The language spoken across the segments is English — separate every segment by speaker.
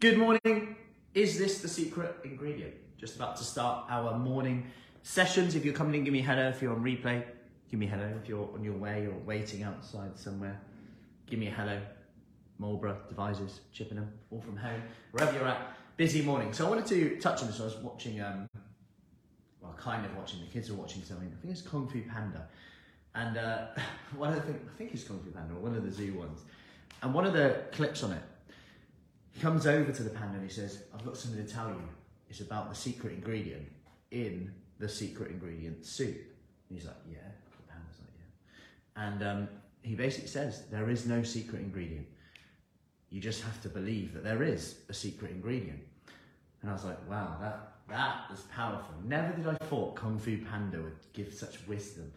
Speaker 1: Good morning. Is this the secret ingredient? Just about to start our morning sessions. If you're coming in, give me hello. If you're on replay, give me hello. If you're on your way or waiting outside somewhere, give me a hello. Marlborough, Devizes, Chippenham, all from home, wherever you're at. Busy morning. So I wanted to touch on this. I was watching, um, well, kind of watching. The kids are watching something. I think it's Kung Fu Panda, and uh, one of the things, I think it's Kung Fu Panda, or one of the zoo ones, and one of the clips on it he comes over to the panda and he says, I've got something to tell you. It's about the secret ingredient in the secret ingredient soup. And he's like, Yeah. The panda's like, Yeah. And um, he basically says, There is no secret ingredient. You just have to believe that there is a secret ingredient. And I was like, Wow, that, that is powerful. Never did I thought Kung Fu Panda would give such wisdom.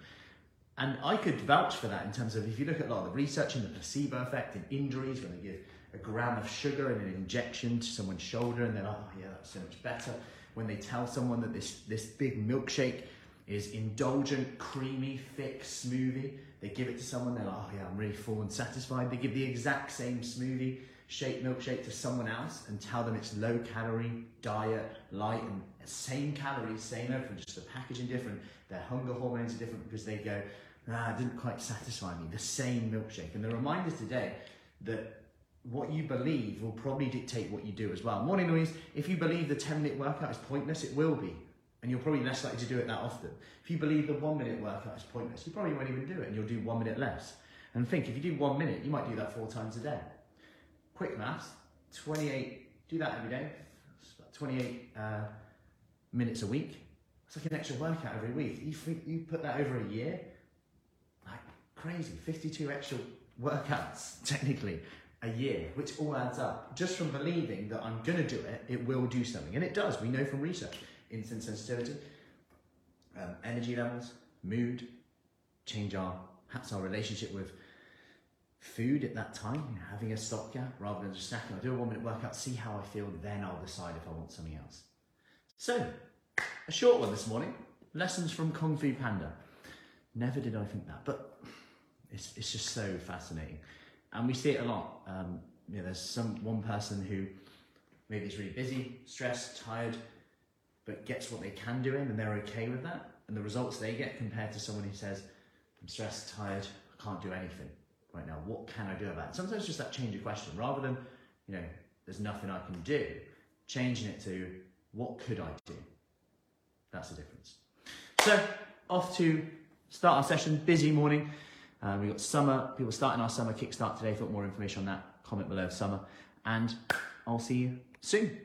Speaker 1: And I could vouch for that in terms of if you look at a lot of the research in the placebo effect in injuries, when they give a gram of sugar and an injection to someone's shoulder and they're like, oh yeah, that's so much better. When they tell someone that this, this big milkshake is indulgent, creamy, thick smoothie, they give it to someone, they're like, oh yeah, I'm really full and satisfied. They give the exact same smoothie, shake milkshake to someone else and tell them it's low calorie, diet, light, and same calories, same everything, just the packaging different. Their hunger hormones are different because they go, ah, it didn't quite satisfy me. The same milkshake. And the reminder today that what you believe will probably dictate what you do as well. Morning Louise, if you believe the 10 minute workout is pointless, it will be. And you're probably less likely to do it that often. If you believe the one minute workout is pointless, you probably won't even do it and you'll do one minute less. And think, if you do one minute, you might do that four times a day. Quick maths, 28, do that every day, 28 uh, minutes a week. It's like an extra workout every week. You, think, you put that over a year, like crazy, 52 extra workouts, technically, a year, which all adds up. Just from believing that I'm going to do it, it will do something. And it does. We know from research insulin sensitivity, um, energy levels, mood, change our perhaps our relationship with food at that time, you know, having a stopgap rather than just snacking. I'll do a one minute workout, see how I feel, then I'll decide if I want something else. So, a short one this morning lessons from Kung Fu Panda. Never did I think that, but it's, it's just so fascinating and we see it a lot. Um, you know, there's some one person who maybe is really busy, stressed, tired, but gets what they can do in, and they're okay with that. And the results they get compared to someone who says, "I'm stressed, tired, I can't do anything right now. What can I do about it?" Sometimes just that change of question, rather than, you know, "There's nothing I can do," changing it to, "What could I do?" That's the difference. So off to start our session. Busy morning. Uh, we've got summer, people starting our summer kickstart today. Want more information on that, comment below summer. And I'll see you soon.